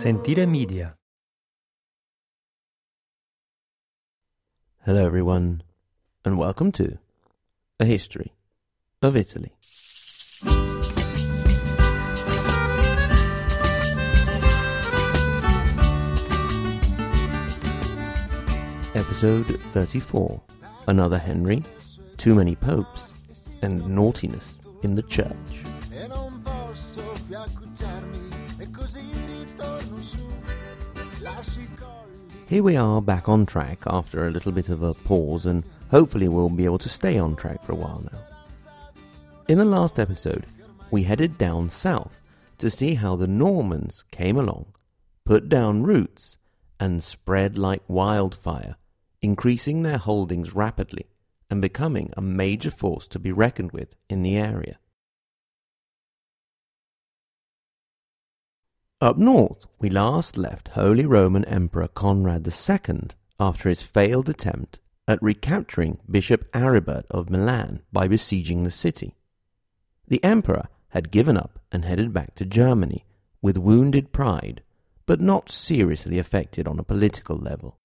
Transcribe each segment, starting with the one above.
Sentire Media. Hello, everyone, and welcome to A History of Italy. Episode 34 Another Henry, Too Many Popes, and Naughtiness in the Church. Here we are back on track after a little bit of a pause, and hopefully we'll be able to stay on track for a while now. In the last episode, we headed down south to see how the Normans came along, put down roots, and spread like wildfire, increasing their holdings rapidly and becoming a major force to be reckoned with in the area. Up north, we last left Holy Roman Emperor Conrad II after his failed attempt at recapturing Bishop Aribert of Milan by besieging the city. The emperor had given up and headed back to Germany with wounded pride, but not seriously affected on a political level.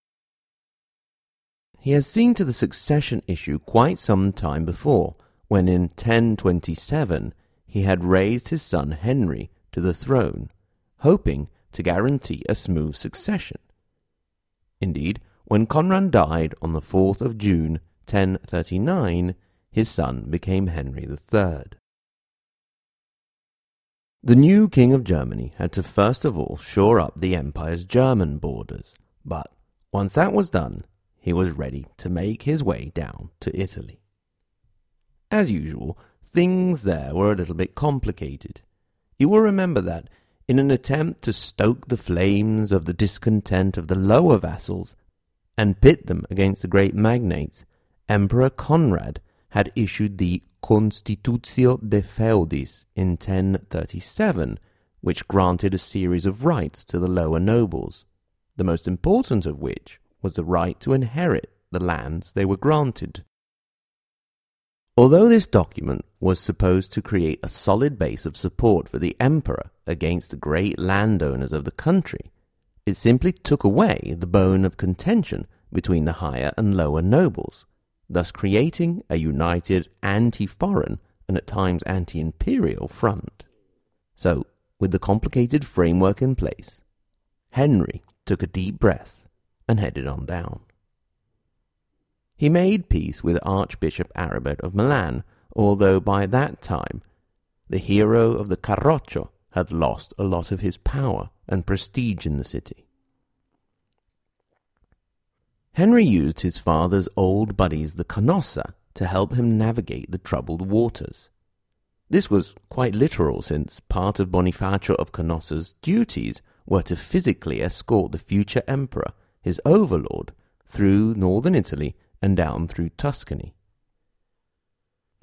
He has seen to the succession issue quite some time before, when in 1027 he had raised his son Henry to the throne, hoping to guarantee a smooth succession. Indeed, when Conrad died on the 4th of June 1039, his son became Henry III. The new king of Germany had to first of all shore up the empire's German borders, but once that was done, he was ready to make his way down to Italy. As usual, things there were a little bit complicated. You will remember that, in an attempt to stoke the flames of the discontent of the lower vassals and pit them against the great magnates, Emperor Conrad had issued the Constitutio de Feudis in 1037, which granted a series of rights to the lower nobles, the most important of which was the right to inherit the lands they were granted. Although this document was supposed to create a solid base of support for the emperor against the great landowners of the country, it simply took away the bone of contention between the higher and lower nobles, thus creating a united anti-foreign and at times anti-imperial front. So, with the complicated framework in place, Henry took a deep breath and headed on down. He made peace with Archbishop Aribert of Milan, although by that time the hero of the Carroccio had lost a lot of his power and prestige in the city. Henry used his father's old buddies, the Canossa, to help him navigate the troubled waters. This was quite literal, since part of Bonifacio of Canossa's duties were to physically escort the future emperor, his overlord, through northern Italy and down through Tuscany.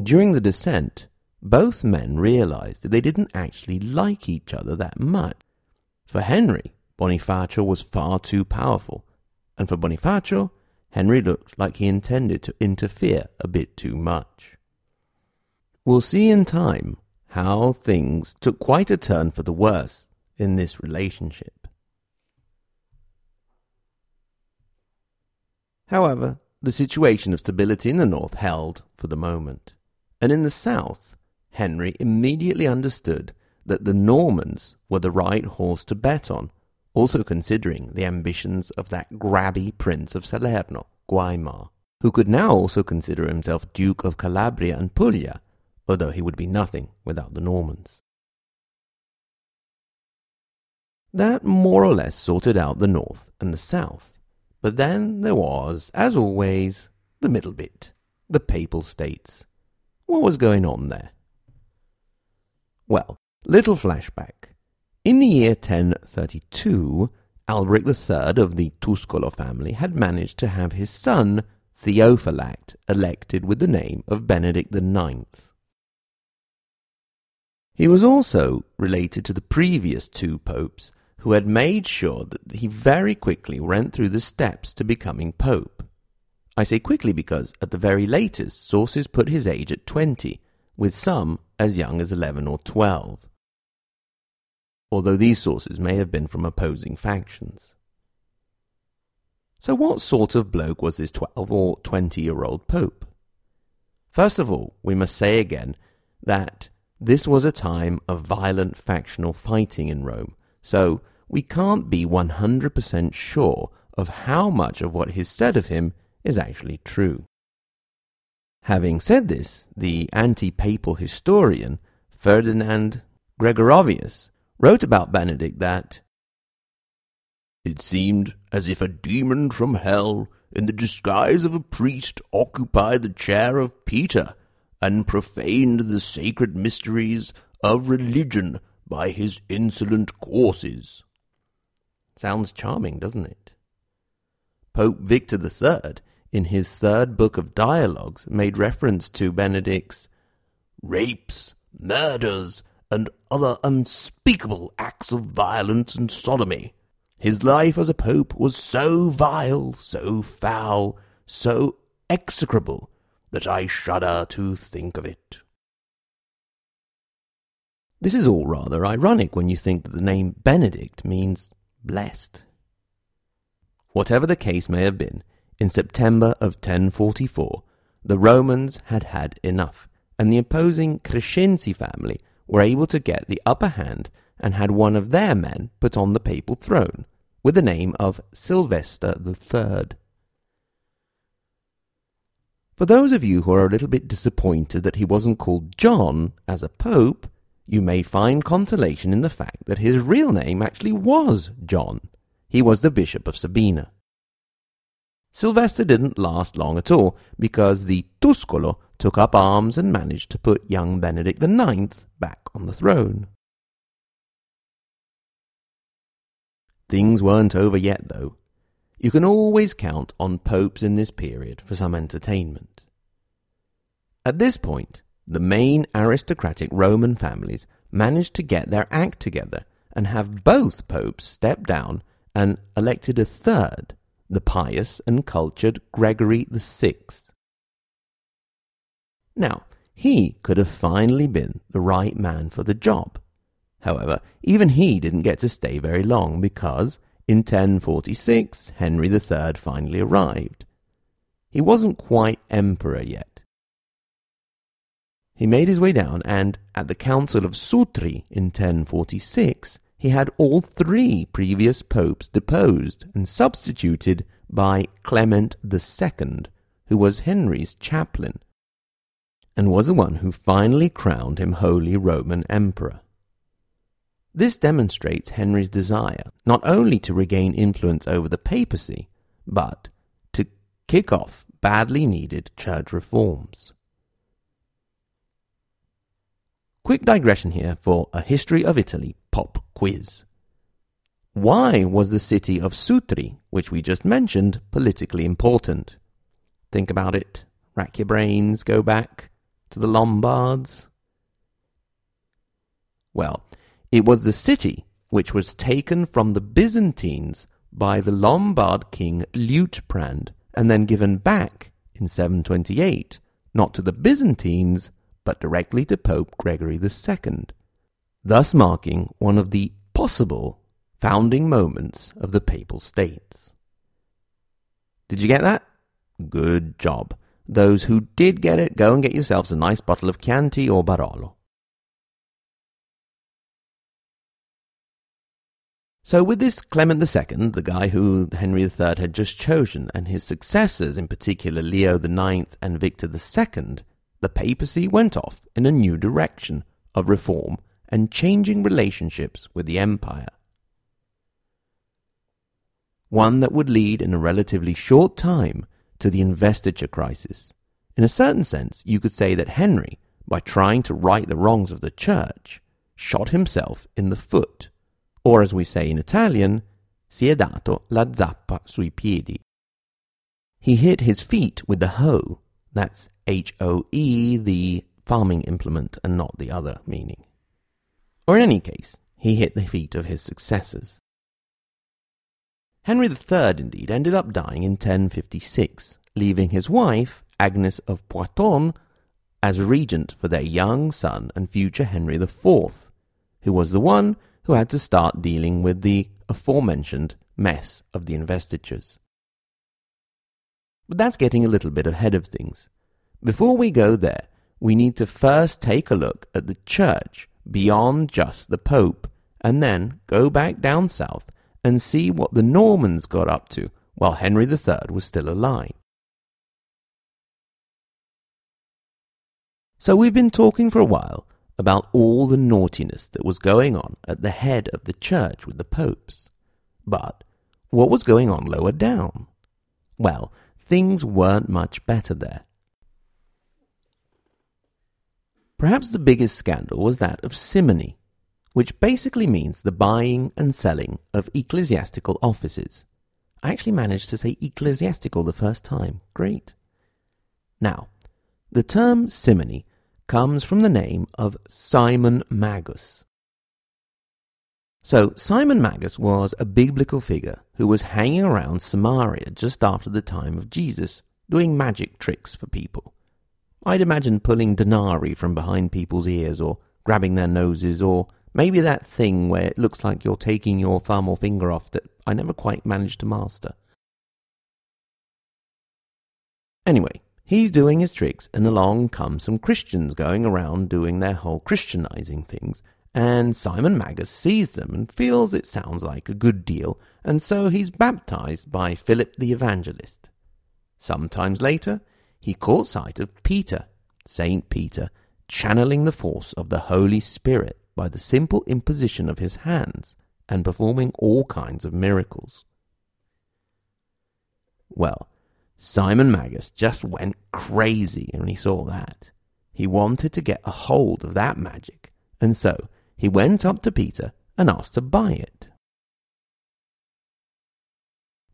During the descent, both men realized that they didn't actually like each other that much. For Henry, Bonifacio was far too powerful, and for Bonifacio, Henry looked like he intended to interfere a bit too much. We'll see in time how things took quite a turn for the worse in this relationship. However, the situation of stability in the north held for the moment, and in the south, Henry immediately understood that the Normans were the right horse to bet on, also considering the ambitions of that grabby Prince of Salerno, Guaimar, who could now also consider himself Duke of Calabria and Puglia, although he would be nothing without the Normans. That more or less sorted out the north and the south, but then there was, as always, the middle bit, the Papal States. What was going on there? Well, little flashback. In the year 1032, Alberic III of the Tuscolo family had managed to have his son, Theophylact, elected with the name of Benedict IX. He was also related to the previous two popes, who had made sure that he very quickly went through the steps to becoming pope. I say quickly because, at the very latest, sources put his age at 20, with some as young as 11 or 12. although these sources may have been from opposing factions. So, what sort of bloke was this 12 or 20 year old Pope? First of all, we must say again that this was a time of violent factional fighting in Rome, so we can't be 100% sure of how much of what is said of him is actually true. Having said this, the anti papal historian Ferdinand Gregorovius wrote about Benedict that it seemed as if a demon from hell, in the disguise of a priest, occupied the chair of Peter and profaned the sacred mysteries of religion by his insolent courses. Sounds charming, doesn't it? Pope Victor III, in his third book of dialogues, made reference to Benedict's rapes, murders, and other unspeakable acts of violence and sodomy his life as a pope was so vile, so foul, so execrable, that I shudder to think of it. This is all rather ironic when you think that the name Benedict means blessed. Whatever the case may have been, in September of 1044, the Romans had had enough, and the opposing Crescenzi family were able to get the upper hand and had one of their men put on the papal throne, with the name of Sylvester III. For those of you who are a little bit disappointed that he wasn't called John as a pope, you may find consolation in the fact that his real name actually was John. He was the Bishop of Sabina. Sylvester didn't last long at all because the Tuscolo took up arms and managed to put young Benedict IX back on the throne. Things weren't over yet, though. You can always count on popes in this period for some entertainment. At this point, the main aristocratic Roman families managed to get their act together and have both popes step down and elected a third, the pious and cultured Gregory VI. Now, he could have finally been the right man for the job, However, even he didn't get to stay very long because, in 1046, Henry III finally arrived. He wasn't quite emperor yet. He made his way down, and at the Council of Sutri in 1046, he had all three previous popes deposed and substituted by Clement II, who was Henry's chaplain, and was the one who finally crowned him Holy Roman Emperor. This demonstrates Henry's desire not only to regain influence over the papacy, but to kick off badly needed church reforms. Quick digression here for a History of Italy pop quiz. Why was the city of Sutri, which we just mentioned, politically important? Think about it, rack your brains, go back to the Lombards. Well, it was the city which was taken from the Byzantines by the Lombard king Liutprand and then given back in 728, not to the Byzantines, but directly to Pope Gregory II, thus marking one of the possible founding moments of the Papal States. Did you get that? Good job. Those who did get it, go and get yourselves a nice bottle of Chianti or Barolo. So, with this Clement II, the guy who Henry III had just chosen, and his successors, in particular Leo IX and Victor II, the papacy went off in a new direction of reform and changing relationships with the empire. One that would lead in a relatively short time to the investiture crisis. In a certain sense, you could say that Henry, by trying to right the wrongs of the church, shot himself in the foot or as we say in Italian, si è dato la zappa sui piedi. He hit his feet with the hoe. That's H O E, the farming implement, and not the other meaning. Or in any case, he hit the feet of his successors. Henry III, indeed, ended up dying in 1056, leaving his wife, Agnes of Poitou, as regent for their young son and future Henry IV, who was the one who had to start dealing with the aforementioned mess of the investitures. But that's getting a little bit ahead of things. Before we go there, we need to first take a look at the church beyond just the Pope, and then go back down south and see what the Normans got up to while Henry III was still alive. So we've been talking for a while about all the naughtiness that was going on at the head of the church with the popes. But what was going on lower down? Well, things weren't much better there. Perhaps the biggest scandal was that of simony, which basically means the buying and selling of ecclesiastical offices. I actually managed to say ecclesiastical the first time. Great. Now, the term simony comes from the name of Simon Magus. So, Simon Magus was a biblical figure who was hanging around Samaria just after the time of Jesus, doing magic tricks for people. I'd imagine pulling denarii from behind people's ears, or grabbing their noses, or maybe that thing where it looks like you're taking your thumb or finger off that I never quite managed to master. Anyway, he's doing his tricks, and along come some Christians going around doing their whole Christianizing things, and Simon Magus sees them and feels it sounds like a good deal, and so he's baptized by Philip the Evangelist. Sometimes later, he caught sight of Peter, Saint Peter, channeling the force of the Holy Spirit by the simple imposition of his hands and performing all kinds of miracles. Well, Simon Magus just went crazy when he saw that. He wanted to get a hold of that magic, and so he went up to Peter and asked to buy it.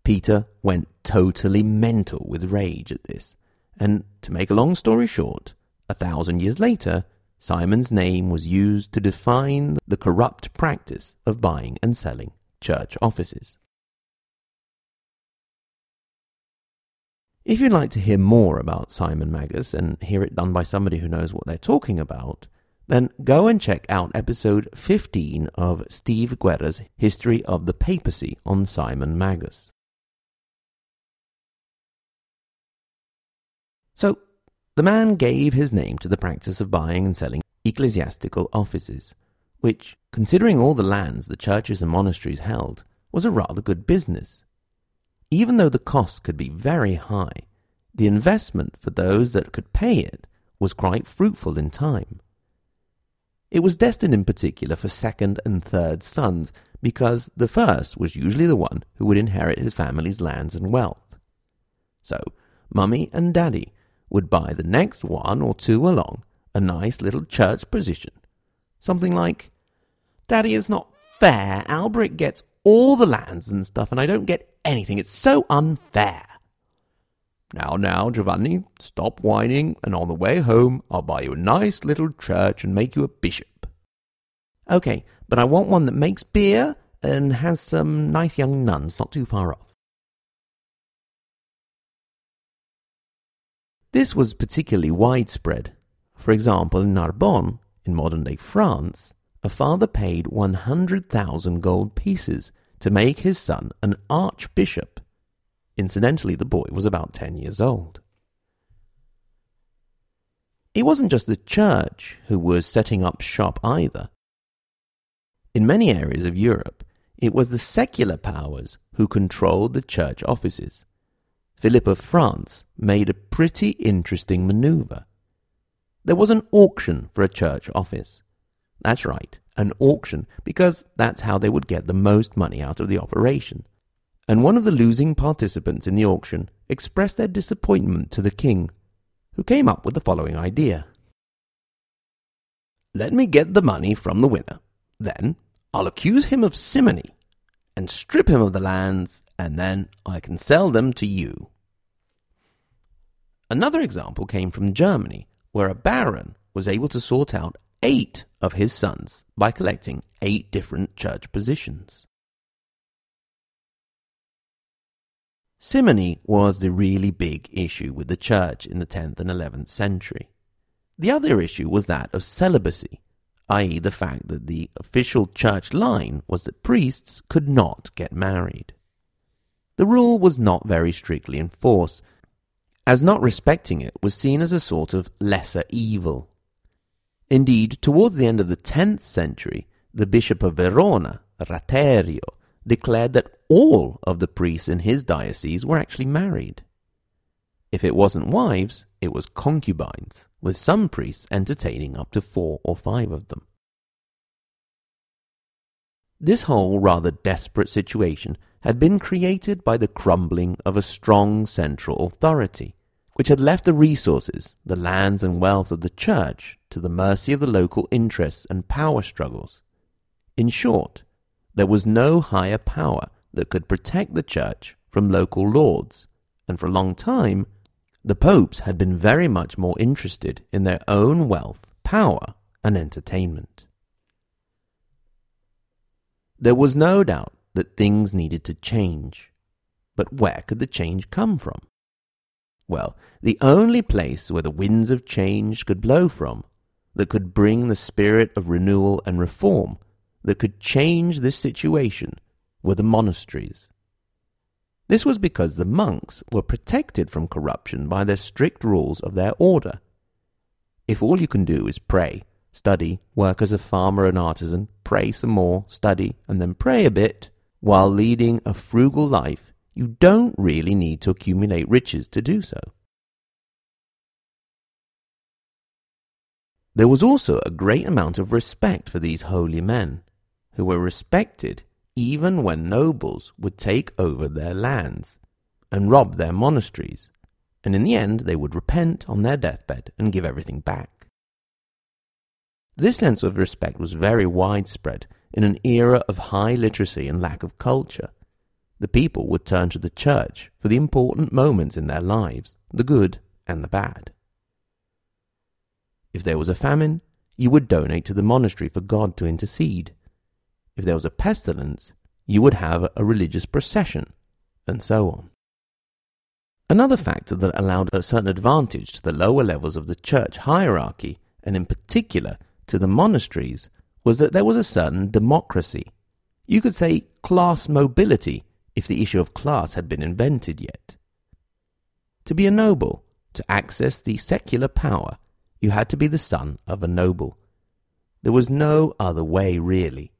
Peter went totally mental with rage at this, and to make a long story short, a thousand years later, Simon's name was used to define the corrupt practice of buying and selling church offices. If you'd like to hear more about Simon Magus and hear it done by somebody who knows what they're talking about, then go and check out episode 15 of Steve Guerra's History of the Papacy on Simon Magus. So, the man gave his name to the practice of buying and selling ecclesiastical offices, which, considering all the lands the churches and monasteries held, was a rather good business. Even though the cost could be very high, the investment for those that could pay it was quite fruitful in time. It was destined in particular for second and third sons, because the first was usually the one who would inherit his family's lands and wealth. So, mummy and daddy would buy the next one or two along a nice little church position. Something like, Daddy, is not fair. Alberic gets all the lands and stuff, and I don't get anything. It's so unfair. Now, now, Giovanni, stop whining, and on the way home, I'll buy you a nice little church and make you a bishop. Okay, but I want one that makes beer and has some nice young nuns not too far off. This was particularly widespread. For example, in Narbonne, in modern day France, a father paid 100,000 gold pieces to make his son an archbishop Incidentally, the boy was about 10 years old. It wasn't just the church who was setting up shop either. In many areas of Europe, it was the secular powers who controlled the church offices. Philip of France made a pretty interesting maneuver. There was an auction for a church office. That's right, an auction, because that's how they would get the most money out of the operation and one of the losing participants in the auction expressed their disappointment to the king, who came up with the following idea. Let me get the money from the winner. Then I'll accuse him of simony and strip him of the lands, and then I can sell them to you. Another example came from Germany, where a baron was able to sort out eight of his sons by collecting eight different church positions. Simony was the really big issue with the church in the 10th and 11th century. The other issue was that of celibacy, i.e., the fact that the official church line was that priests could not get married. The rule was not very strictly enforced, as not respecting it was seen as a sort of lesser evil. Indeed, towards the end of the 10th century, the Bishop of Verona, Raterio, declared that all of the priests in his diocese were actually married. If it wasn't wives, it was concubines, with some priests entertaining up to four or five of them. This whole rather desperate situation had been created by the crumbling of a strong central authority, which had left the resources, the lands and wealth of the church to the mercy of the local interests and power struggles. In short, there was no higher power that could protect the church from local lords, and for a long time the popes had been very much more interested in their own wealth, power, and entertainment. There was no doubt that things needed to change. But where could the change come from? Well, the only place where the winds of change could blow from, that could bring the spirit of renewal and reform, that could change this situation, were the monasteries. This was because the monks were protected from corruption by the strict rules of their order. If all you can do is pray, study, work as a farmer and artisan, pray some more, study, and then pray a bit, while leading a frugal life, you don't really need to accumulate riches to do so. There was also a great amount of respect for these holy men, who were respected even when nobles would take over their lands and rob their monasteries, and in the end they would repent on their deathbed and give everything back. This sense of respect was very widespread in an era of high literacy and lack of culture. The people would turn to the church for the important moments in their lives, the good and the bad. If there was a famine, you would donate to the monastery for God to intercede. If there was a pestilence, you would have a religious procession, and so on. Another factor that allowed a certain advantage to the lower levels of the church hierarchy, and in particular to the monasteries, was that there was a certain democracy. You could say class mobility if the issue of class had been invented yet. To be a noble, to access the secular power, you had to be the son of a noble. There was no other way, really.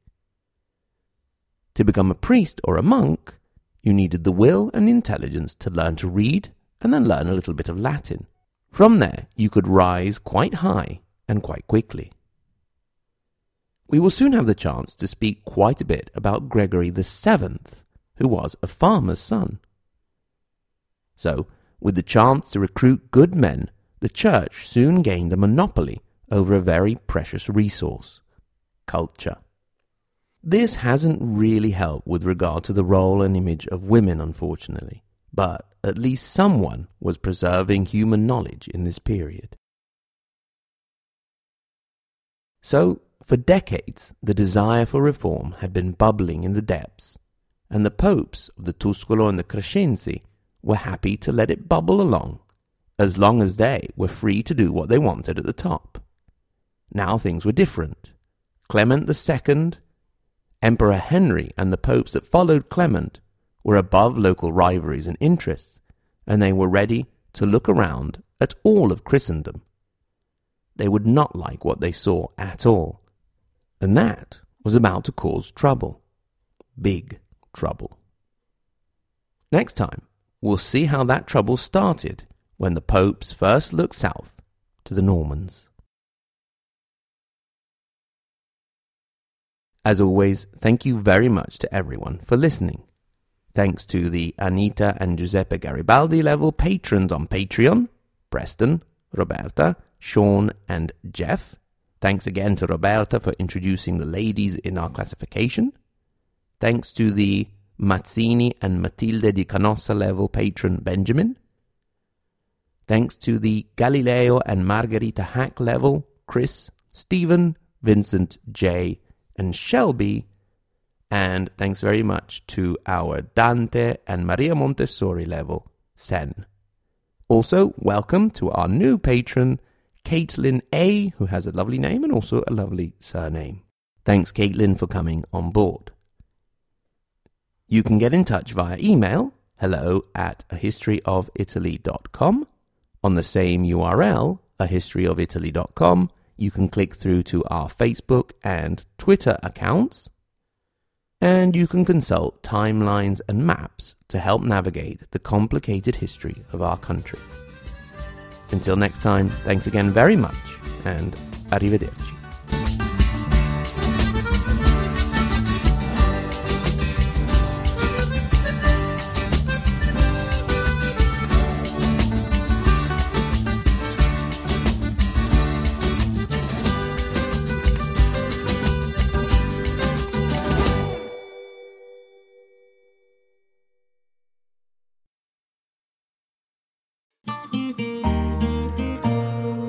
To become a priest or a monk, you needed the will and intelligence to learn to read and then learn a little bit of Latin. From there, you could rise quite high and quite quickly. We will soon have the chance to speak quite a bit about Gregory the Seventh, who was a farmer's son. So, with the chance to recruit good men, the church soon gained a monopoly over a very precious resource culture. This hasn't really helped with regard to the role and image of women, unfortunately, but at least someone was preserving human knowledge in this period. So, for decades, the desire for reform had been bubbling in the depths, and the popes of the Tuscolo and the Crescenzi were happy to let it bubble along, as long as they were free to do what they wanted at the top. Now things were different. Clement II Emperor Henry and the popes that followed Clement were above local rivalries and interests, and they were ready to look around at all of Christendom. They would not like what they saw at all, and that was about to cause trouble. Big trouble. Next time, we'll see how that trouble started when the popes first looked south to the Normans. As always, thank you very much to everyone for listening. Thanks to the Anita and Giuseppe Garibaldi level patrons on Patreon Preston, Roberta, Sean, and Jeff. Thanks again to Roberta for introducing the ladies in our classification. Thanks to the Mazzini and Matilde di Canossa level patron Benjamin. Thanks to the Galileo and Margherita Hack level Chris, Stephen, Vincent, J, and Shelby. And thanks very much to our Dante and Maria Montessori level, Sen. Also, welcome to our new patron, Caitlin A, who has a lovely name and also a lovely surname. Thanks, Caitlin, for coming on board. You can get in touch via email, hello at a historyofitaly.com. On the same URL, a historyofitaly.com, you can click through to our Facebook and Twitter accounts, and you can consult timelines and maps to help navigate the complicated history of our country. Until next time, thanks again very much, and arrivederci.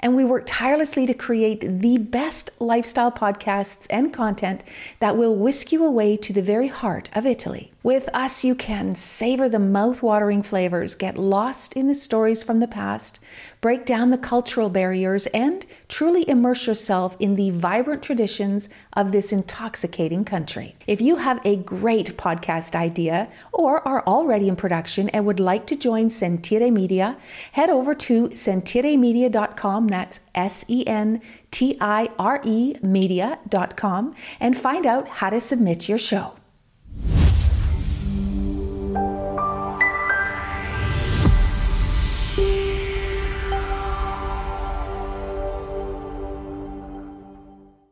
and we work tirelessly to create the best lifestyle podcasts and content that will whisk you away to the very heart of Italy. With us, you can savor the mouth-watering flavors, get lost in the stories from the past, break down the cultural barriers, and truly immerse yourself in the vibrant traditions of this intoxicating country. If you have a great podcast idea or are already in production and would like to join Sentire Media, head over to sentiremedia.com, that's S E N T I R E media.com, and find out how to submit your show.